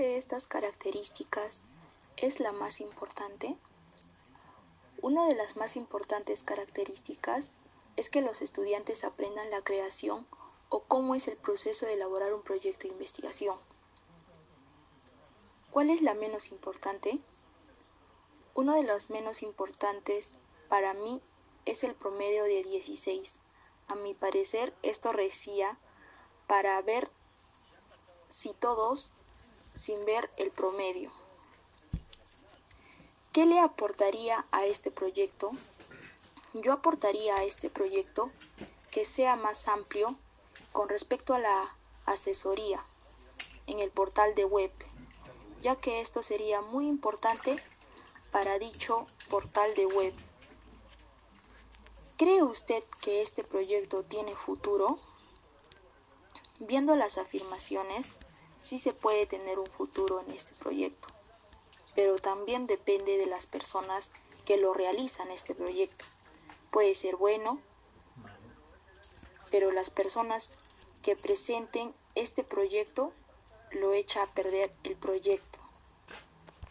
de estas características es la más importante? Una de las más importantes características es que los estudiantes aprendan la creación o cómo es el proceso de elaborar un proyecto de investigación. ¿Cuál es la menos importante? Uno de los menos importantes para mí es el promedio de 16. A mi parecer esto recía para ver si todos sin ver el promedio. ¿Qué le aportaría a este proyecto? Yo aportaría a este proyecto que sea más amplio con respecto a la asesoría en el portal de web, ya que esto sería muy importante para dicho portal de web. ¿Cree usted que este proyecto tiene futuro? Viendo las afirmaciones, sí se puede tener un futuro en este proyecto, pero también depende de las personas que lo realizan este proyecto. Puede ser bueno, pero las personas que presenten este proyecto lo echa a perder el proyecto.